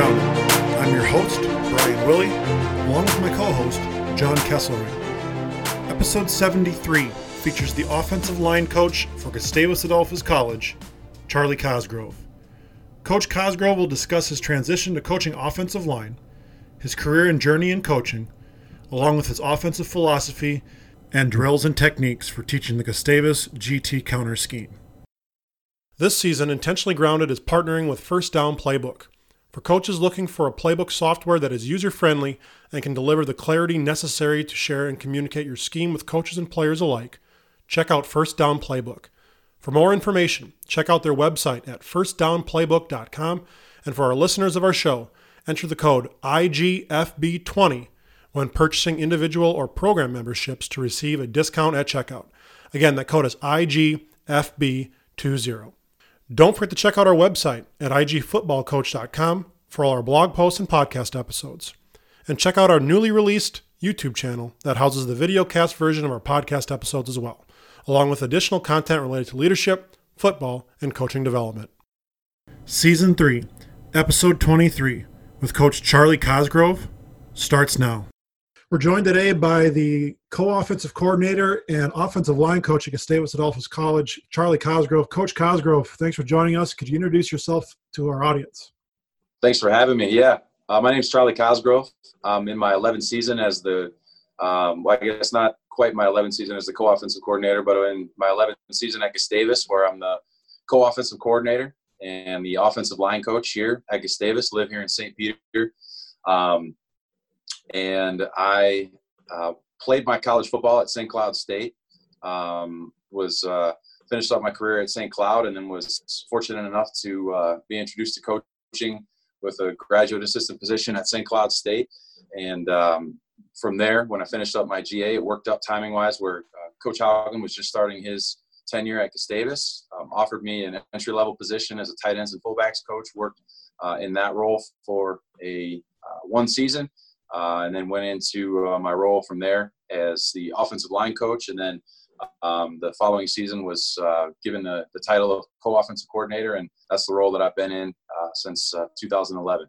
I'm your host, Brian Willie, along with my co host, John Kesselring. Episode 73 features the offensive line coach for Gustavus Adolphus College, Charlie Cosgrove. Coach Cosgrove will discuss his transition to coaching offensive line, his career and journey in coaching, along with his offensive philosophy and drills and techniques for teaching the Gustavus GT counter scheme. This season, Intentionally Grounded is partnering with First Down Playbook. For coaches looking for a playbook software that is user friendly and can deliver the clarity necessary to share and communicate your scheme with coaches and players alike, check out First Down Playbook. For more information, check out their website at firstdownplaybook.com. And for our listeners of our show, enter the code IGFB20 when purchasing individual or program memberships to receive a discount at checkout. Again, that code is IGFB20. Don't forget to check out our website at igfootballcoach.com for all our blog posts and podcast episodes. And check out our newly released YouTube channel that houses the video cast version of our podcast episodes as well, along with additional content related to leadership, football, and coaching development. Season 3, Episode 23, with Coach Charlie Cosgrove, starts now. We're joined today by the co-offensive coordinator and offensive line coach at Gustavus Adolphus College, Charlie Cosgrove. Coach Cosgrove, thanks for joining us. Could you introduce yourself to our audience? Thanks for having me. Yeah, uh, my name is Charlie Cosgrove. I'm in my 11th season as the, um, well, I guess not quite my 11th season as the co-offensive coordinator, but in my 11th season at Gustavus, where I'm the co-offensive coordinator and the offensive line coach here at Gustavus. Live here in St. Peter. Um, and I uh, played my college football at St. Cloud State. Um, was uh, finished up my career at St. Cloud, and then was fortunate enough to uh, be introduced to coaching with a graduate assistant position at St. Cloud State. And um, from there, when I finished up my GA, it worked out timing wise, where uh, Coach Haugen was just starting his tenure at Gustavus, um, offered me an entry level position as a tight ends and fullbacks coach. Worked uh, in that role for a uh, one season uh, and then went into uh, my role from there as the offensive line coach. And then um, the following season was uh, given the, the title of co-offensive coordinator, and that's the role that I've been in uh, since uh, 2011.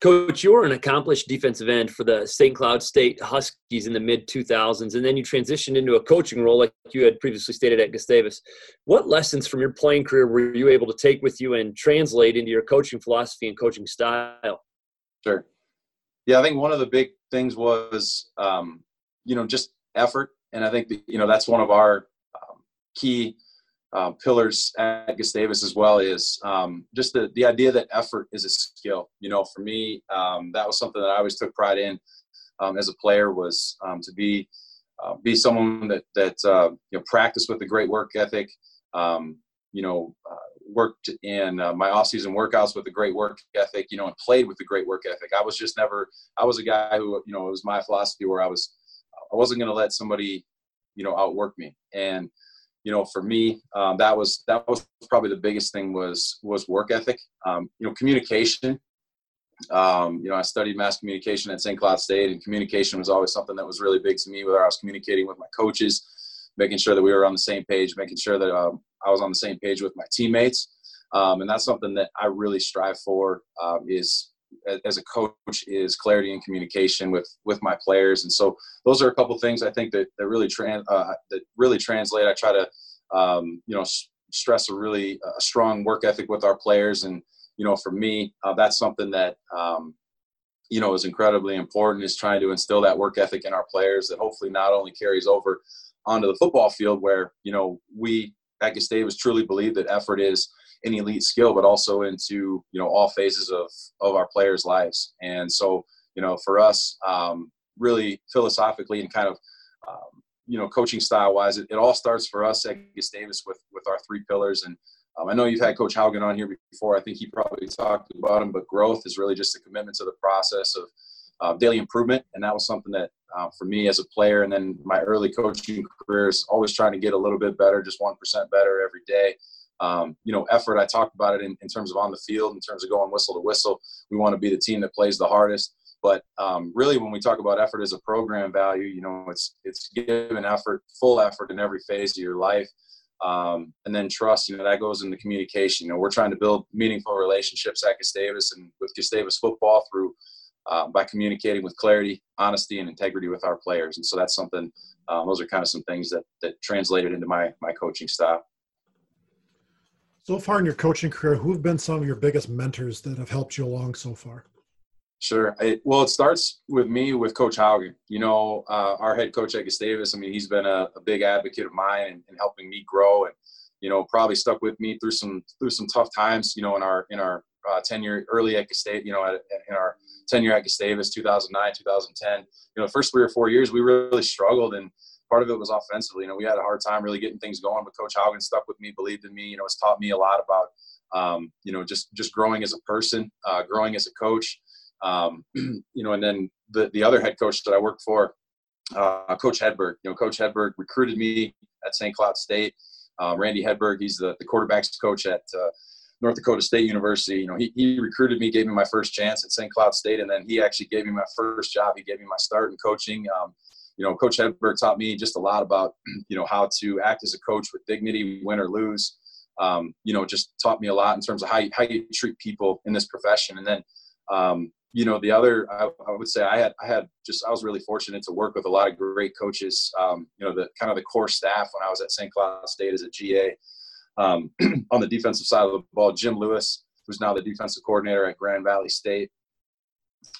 Coach, you were an accomplished defensive end for the St. Cloud State Huskies in the mid 2000s, and then you transitioned into a coaching role like you had previously stated at Gustavus. What lessons from your playing career were you able to take with you and translate into your coaching philosophy and coaching style? Sure. Yeah, I think one of the big things was, um, you know, just effort, and I think you know that's one of our um, key uh, pillars at Gustavus as well is um, just the the idea that effort is a skill. You know, for me, um, that was something that I always took pride in um, as a player was to be uh, be someone that that uh, you know practice with a great work ethic. you know, uh, worked in uh, my off-season workouts with a great work ethic, you know, and played with a great work ethic. I was just never. I was a guy who, you know, it was my philosophy where I was. I wasn't going to let somebody, you know, outwork me. And you know, for me, um, that was that was probably the biggest thing was was work ethic. Um, you know, communication. Um, you know, I studied mass communication at St. Cloud State, and communication was always something that was really big to me. Whether I was communicating with my coaches, making sure that we were on the same page, making sure that um, I was on the same page with my teammates. Um, and that's something that I really strive for um, is as a coach is clarity and communication with with my players. And so those are a couple things I think that, that really trans uh, that really translate. I try to um, you know s- stress a really strong work ethic with our players. And you know for me uh, that's something that um, you know is incredibly important is trying to instill that work ethic in our players that hopefully not only carries over onto the football field where you know we at Gustavus truly believe that effort is an elite skill, but also into you know all phases of of our players' lives. And so you know for us, um, really philosophically and kind of um, you know coaching style wise, it, it, all starts for us at Gustavus with with our three pillars. And um, I know you've had Coach Haugen on here before. I think he probably talked about him, but growth is really just a commitment to the process of uh, daily improvement, and that was something that uh, for me as a player, and then my early coaching career is always trying to get a little bit better, just one percent better every day. Um, you know, effort. I talked about it in, in, terms of on the field, in terms of going whistle to whistle. We want to be the team that plays the hardest. But um, really, when we talk about effort as a program value, you know, it's it's giving effort, full effort in every phase of your life. Um, and then trust, you know, that goes into communication. You know, we're trying to build meaningful relationships at Gustavus and with Gustavus football through uh, by communicating with clarity, honesty, and integrity with our players. And so that's something. Um, those are kind of some things that that translated into my my coaching style. So far in your coaching career, who have been some of your biggest mentors that have helped you along so far? Sure. It, well, it starts with me with Coach Haugen. You know, uh, our head coach at Gustavus. I mean, he's been a, a big advocate of mine and, and, helping me grow, and you know, probably stuck with me through some through some tough times. You know, in our in our uh, tenure early at Gustavus. You know, at, in our tenure at Gustavus, 2009, 2010. You know, first three or four years, we really struggled, and part of it was offensively. You know, we had a hard time really getting things going, but Coach Haugen stuck with me, believed in me. You know, has taught me a lot about um, you know just just growing as a person, uh, growing as a coach. Um, you know, and then the, the other head coach that I worked for, uh, Coach Hedberg. You know, Coach Hedberg recruited me at St. Cloud State. Um, Randy Hedberg, he's the, the quarterbacks coach at uh, North Dakota State University. You know, he, he recruited me, gave me my first chance at St. Cloud State, and then he actually gave me my first job. He gave me my start in coaching. Um, you know, Coach Hedberg taught me just a lot about, you know, how to act as a coach with dignity, win or lose. Um, you know, just taught me a lot in terms of how you, how you treat people in this profession. And then, um, you know the other I, I, would say i had i had just i was really fortunate to work with a lot of great coaches um, you know the kind of the core staff when i was at st cloud state as a ga um, on the defensive side of the ball jim lewis who's now the defensive coordinator at grand valley state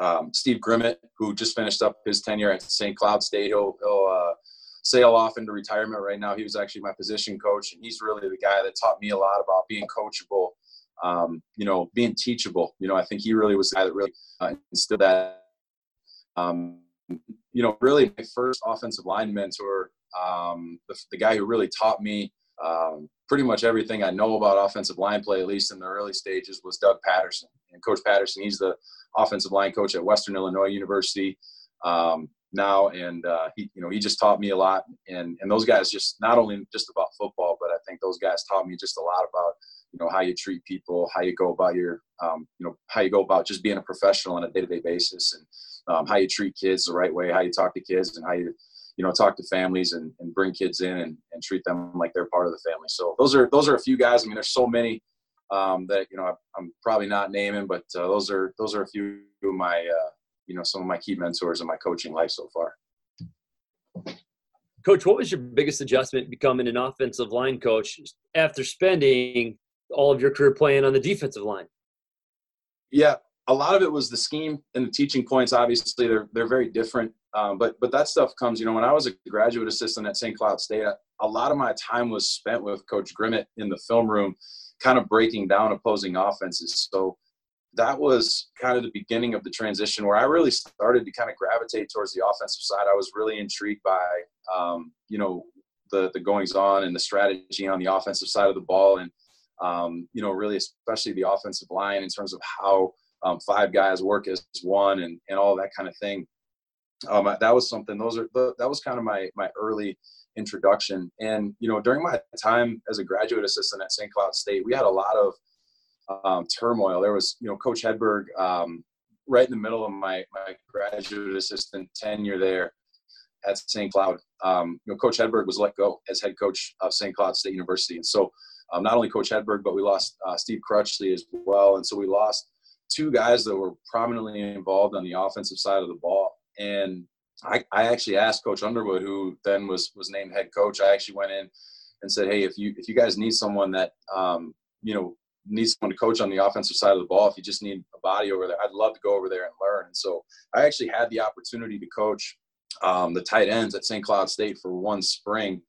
um, steve grimmett who just finished up his tenure at st cloud state he'll, he'll uh, sail off into retirement right now he was actually my position coach and he's really the guy that taught me a lot about being coachable um, you know, being teachable. You know, I think he really was the guy that really uh, instilled that. Um, you know, really my first offensive line mentor, um, the, the, guy who really taught me um, pretty much everything I know about offensive line play, at least in the early stages, was Doug Patterson. And Coach Patterson, he's the offensive line coach at Western Illinois University um, now, and uh, he, you know, he just taught me a lot. And and those guys just not only just about football, but I think those guys taught me just a lot about you know how you treat people how you go about your um, you know how you go about just being a professional on a day-to-day basis and um, how you treat kids the right way how you talk to kids and how you you know talk to families and, and bring kids in and, and treat them like they're part of the family so those are those are a few guys i mean there's so many um, that you know i'm probably not naming but uh, those are those are a few of my uh, you know some of my key mentors in my coaching life so far Coach, what was your biggest adjustment becoming an offensive line coach after spending all of your career playing on the defensive line? Yeah, a lot of it was the scheme and the teaching points. Obviously, they're they're very different. Um, but but that stuff comes. You know, when I was a graduate assistant at St. Cloud State, a lot of my time was spent with Coach Grimmett in the film room, kind of breaking down opposing offenses. So that was kind of the beginning of the transition where I really started to kind of gravitate towards the offensive side. I was really intrigued by, um, you know, the the goings on and the strategy on the offensive side of the ball, and um, you know, really especially the offensive line in terms of how um, five guys work as one and, and all that kind of thing. Um, that was something, those are, that was kind of my, my early introduction. And, you know, during my time as a graduate assistant at St. Cloud State, we had a lot of um, turmoil. There was, you know, Coach Hedberg, um, right in the middle of my, my graduate assistant tenure there at St. Cloud. Um, you know, Coach Hedberg was let go as head coach of St. Cloud State University. And so um, not only Coach Hedberg, but we lost uh, Steve Crutchley as well. And so we lost two guys that were prominently involved on the offensive side of the ball. And I, I actually asked Coach Underwood, who then was was named head coach. I actually went in and said, "Hey, if you if you guys need someone that um, you know needs someone to coach on the offensive side of the ball, if you just need a body over there, I'd love to go over there and learn." And so I actually had the opportunity to coach um, the tight ends at St. Cloud State for one spring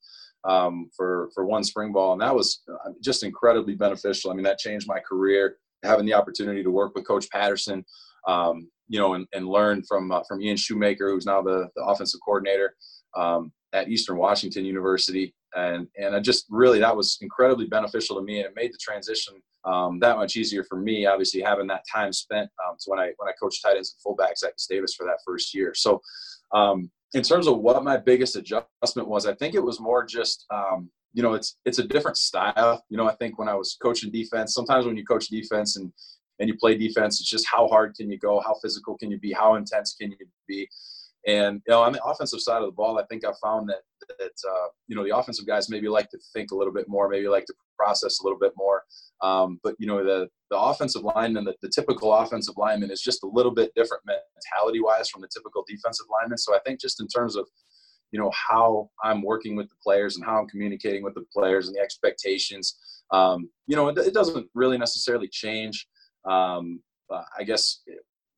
um, for for one spring ball, and that was uh, just incredibly beneficial. I mean, that changed my career. Having the opportunity to work with Coach Patterson, um, you know, and, and learn from uh, from Ian Shoemaker, who's now the, the offensive coordinator um, at Eastern Washington University, and and I just really that was incredibly beneficial to me, and it made the transition um, that much easier for me. Obviously, having that time spent um, to when I when I coached tight ends and fullbacks at Davis for that first year. So, um, in terms of what my biggest adjustment was, I think it was more just um, you know it's it's a different style. You know, I think when I was coaching defense, sometimes when you coach defense and and you play defense, it's just how hard can you go, how physical can you be, how intense can you be. And you know, on the offensive side of the ball, I think I found that that uh, you know the offensive guys maybe like to think a little bit more, maybe like to process a little bit more. Um, but you know the the offensive lineman, the, the typical offensive lineman is just a little bit different mentality wise from the typical defensive lineman. So I think just in terms of you know how I'm working with the players and how I'm communicating with the players and the expectations, um, you know it, it, doesn't really necessarily change. Um, uh, I guess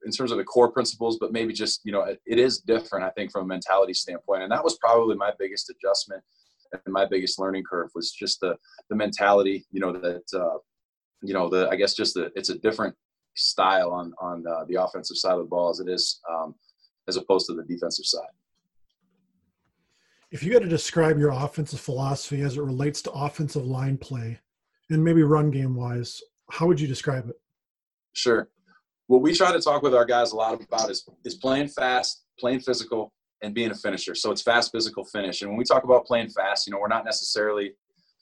in terms of the core principles, but maybe just you know it, it is different. I think from a mentality standpoint, and that was probably my biggest adjustment and my biggest learning curve was just the the mentality. You know that uh, you know the I guess just the it's a different style on on uh, the offensive side of the ball as it is um, as opposed to the defensive side. If you had to describe your offensive philosophy as it relates to offensive line play and maybe run game wise, how would you describe it? Sure what we try to talk with our guys a lot about is is playing fast, playing physical, and being a finisher. So it's fast, physical, finish. And when we talk about playing fast, you know, we're not necessarily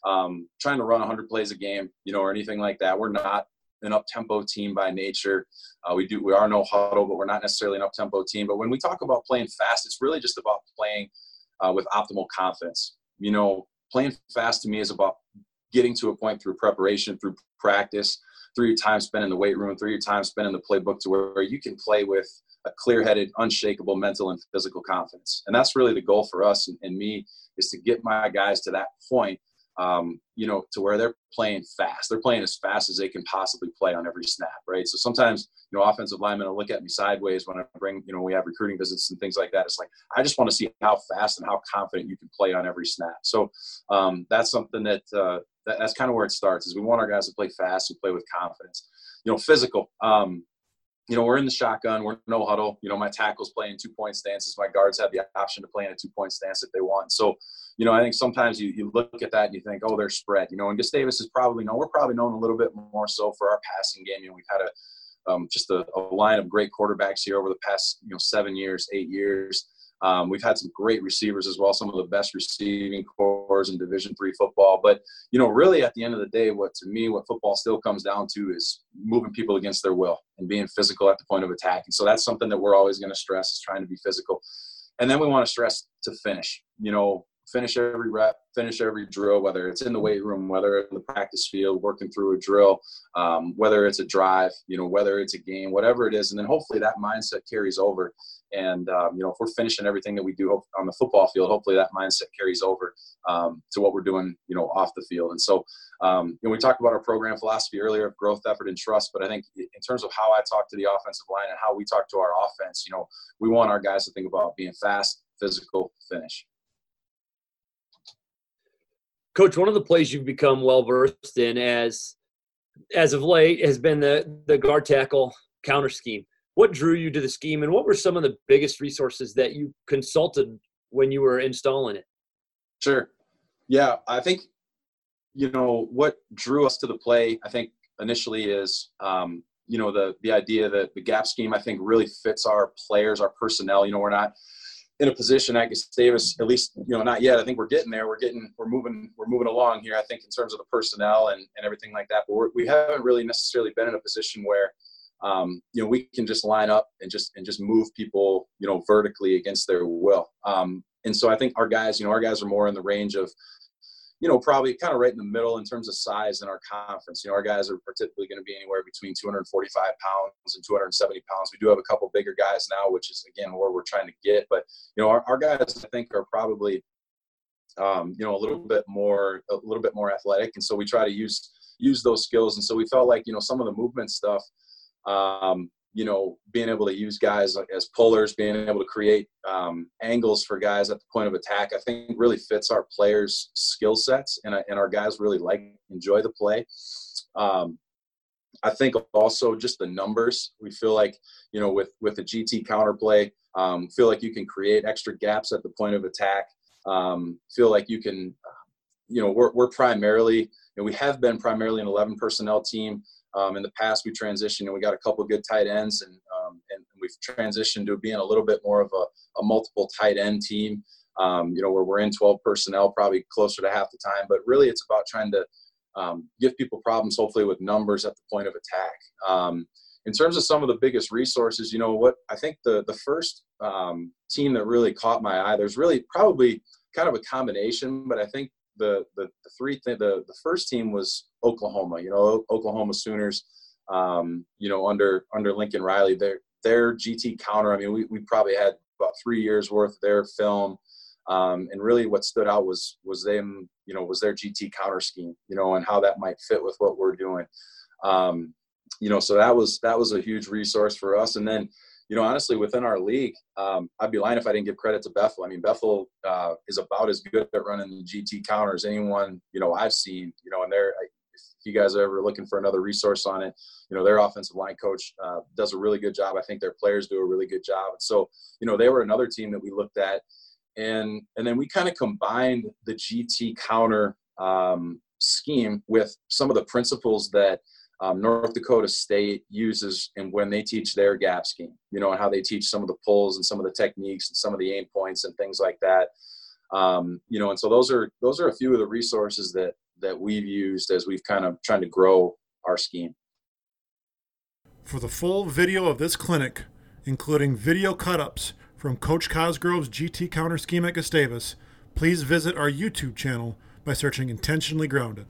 um, trying to run 100 plays a game, you know, or anything like that. We're not an up tempo team by nature. Uh, we do we are no huddle, but we're not necessarily an up tempo team. But when we talk about playing fast, it's really just about playing uh, with optimal confidence. You know, playing fast to me is about getting to a point through preparation, through practice, through your time spent in the weight room, through your time spent in the playbook to where you can play with a clear-headed, unshakable mental and physical confidence. And that's really the goal for us and, and me is to get my guys to that point, um, you know, to where they're playing fast. They're playing as fast as they can possibly play on every snap, right? So sometimes, you know, offensive linemen will look at me sideways when I bring, you know, we have recruiting visits and things like that. It's like, I just want to see how fast and how confident you can play on every snap. So um, that's something that, uh, that, that's kind of where it starts. Is we want our guys to play fast and play with confidence. You know, physical. Um, you know, we're in the shotgun. We're no huddle. You know, my tackles playing two point stances. My guards have the option to play in a two point stance if they want. So, you know, I think sometimes you, you look at that and you think, oh, they're spread. You know, and Gustavus is probably known. We're probably known a little bit more so for our passing game. You know, we've had a um, just a, a, line of great quarterbacks here over the past you know seven years, eight years. Um, we've had some great receivers as well, some of the best receiving corps in Division three football. But you know, really at the end of the day, what to me, what football still comes down to is moving people against their will and being physical at the point of attack. And so that's something that we're always going to stress is trying to be physical. And then we want to stress to finish. You know, finish every rep, finish every drill, whether it's in the weight room, whether in the practice field, working through a drill, um, whether it's a drive, you know, whether it's a game, whatever it is. And then hopefully that mindset carries over. And, um, you know, if we're finishing everything that we do on the football field, hopefully that mindset carries over um, to what we're doing, you know, off the field. And so, um, you know, we talked about our program philosophy earlier of growth, effort, and trust. But I think in terms of how I talk to the offensive line and how we talk to our offense, you know, we want our guys to think about being fast, physical, finish. Coach, one of the plays you've become well versed in as as of late has been the the guard tackle counter scheme. What drew you to the scheme, and what were some of the biggest resources that you consulted when you were installing it? Sure. Yeah, I think you know what drew us to the play. I think initially is um, you know the the idea that the gap scheme I think really fits our players, our personnel. You know, we're not in a position at Gustavus, at least you know not yet. I think we're getting there. We're getting we're moving we're moving along here. I think in terms of the personnel and, and everything like that. But we have not really necessarily been in a position where um, you know we can just line up and just and just move people you know vertically against their will. Um, and so I think our guys, you know, our guys are more in the range of you know, probably kind of right in the middle in terms of size in our conference. You know, our guys are typically going to be anywhere between 245 pounds and 270 pounds. We do have a couple bigger guys now, which is again where we're trying to get. But you know, our, our guys I think are probably um, you know a little bit more a little bit more athletic, and so we try to use use those skills. And so we felt like you know some of the movement stuff. Um, you know, being able to use guys as pullers, being able to create um, angles for guys at the point of attack, I think really fits our players' skill sets, and, and our guys really like enjoy the play. Um, I think also just the numbers. We feel like you know with with the GT counterplay, um, feel like you can create extra gaps at the point of attack. Um, feel like you can, you know, we're we're primarily and we have been primarily an 11 personnel team. Um, in the past, we transitioned and we got a couple good tight ends, and, um, and we've transitioned to being a little bit more of a, a multiple tight end team. Um, you know, where we're in 12 personnel, probably closer to half the time. But really, it's about trying to um, give people problems, hopefully with numbers at the point of attack. Um, in terms of some of the biggest resources, you know what I think the the first um, team that really caught my eye. There's really probably kind of a combination, but I think the the, the three th- the the first team was Oklahoma. You know, Oklahoma Sooners. Um, you know, under under Lincoln Riley, their their GT counter. I mean, we we probably had about three years worth of their film. Um, and really, what stood out was was them, you know, was their GT counter scheme, you know, and how that might fit with what we're doing. Um, you know, so that was that was a huge resource for us. And then, you know, honestly, within our league, um, I'd be lying if I didn't give credit to Bethel. I mean, Bethel uh, is about as good at running the GT counter as anyone you know I've seen. You know, and they're if you guys are ever looking for another resource on it, you know, their offensive line coach uh, does a really good job. I think their players do a really good job. And so, you know, they were another team that we looked at, and and then we kind of combined the GT counter um, scheme with some of the principles that um, North Dakota State uses and when they teach their gap scheme, you know, and how they teach some of the pulls and some of the techniques and some of the aim points and things like that. Um, you know, and so those are those are a few of the resources that that we've used as we've kind of trying to grow our scheme. For the full video of this clinic, including video cut-ups from Coach Cosgrove's GT counter scheme at Gustavus, please visit our YouTube channel by searching Intentionally Grounded.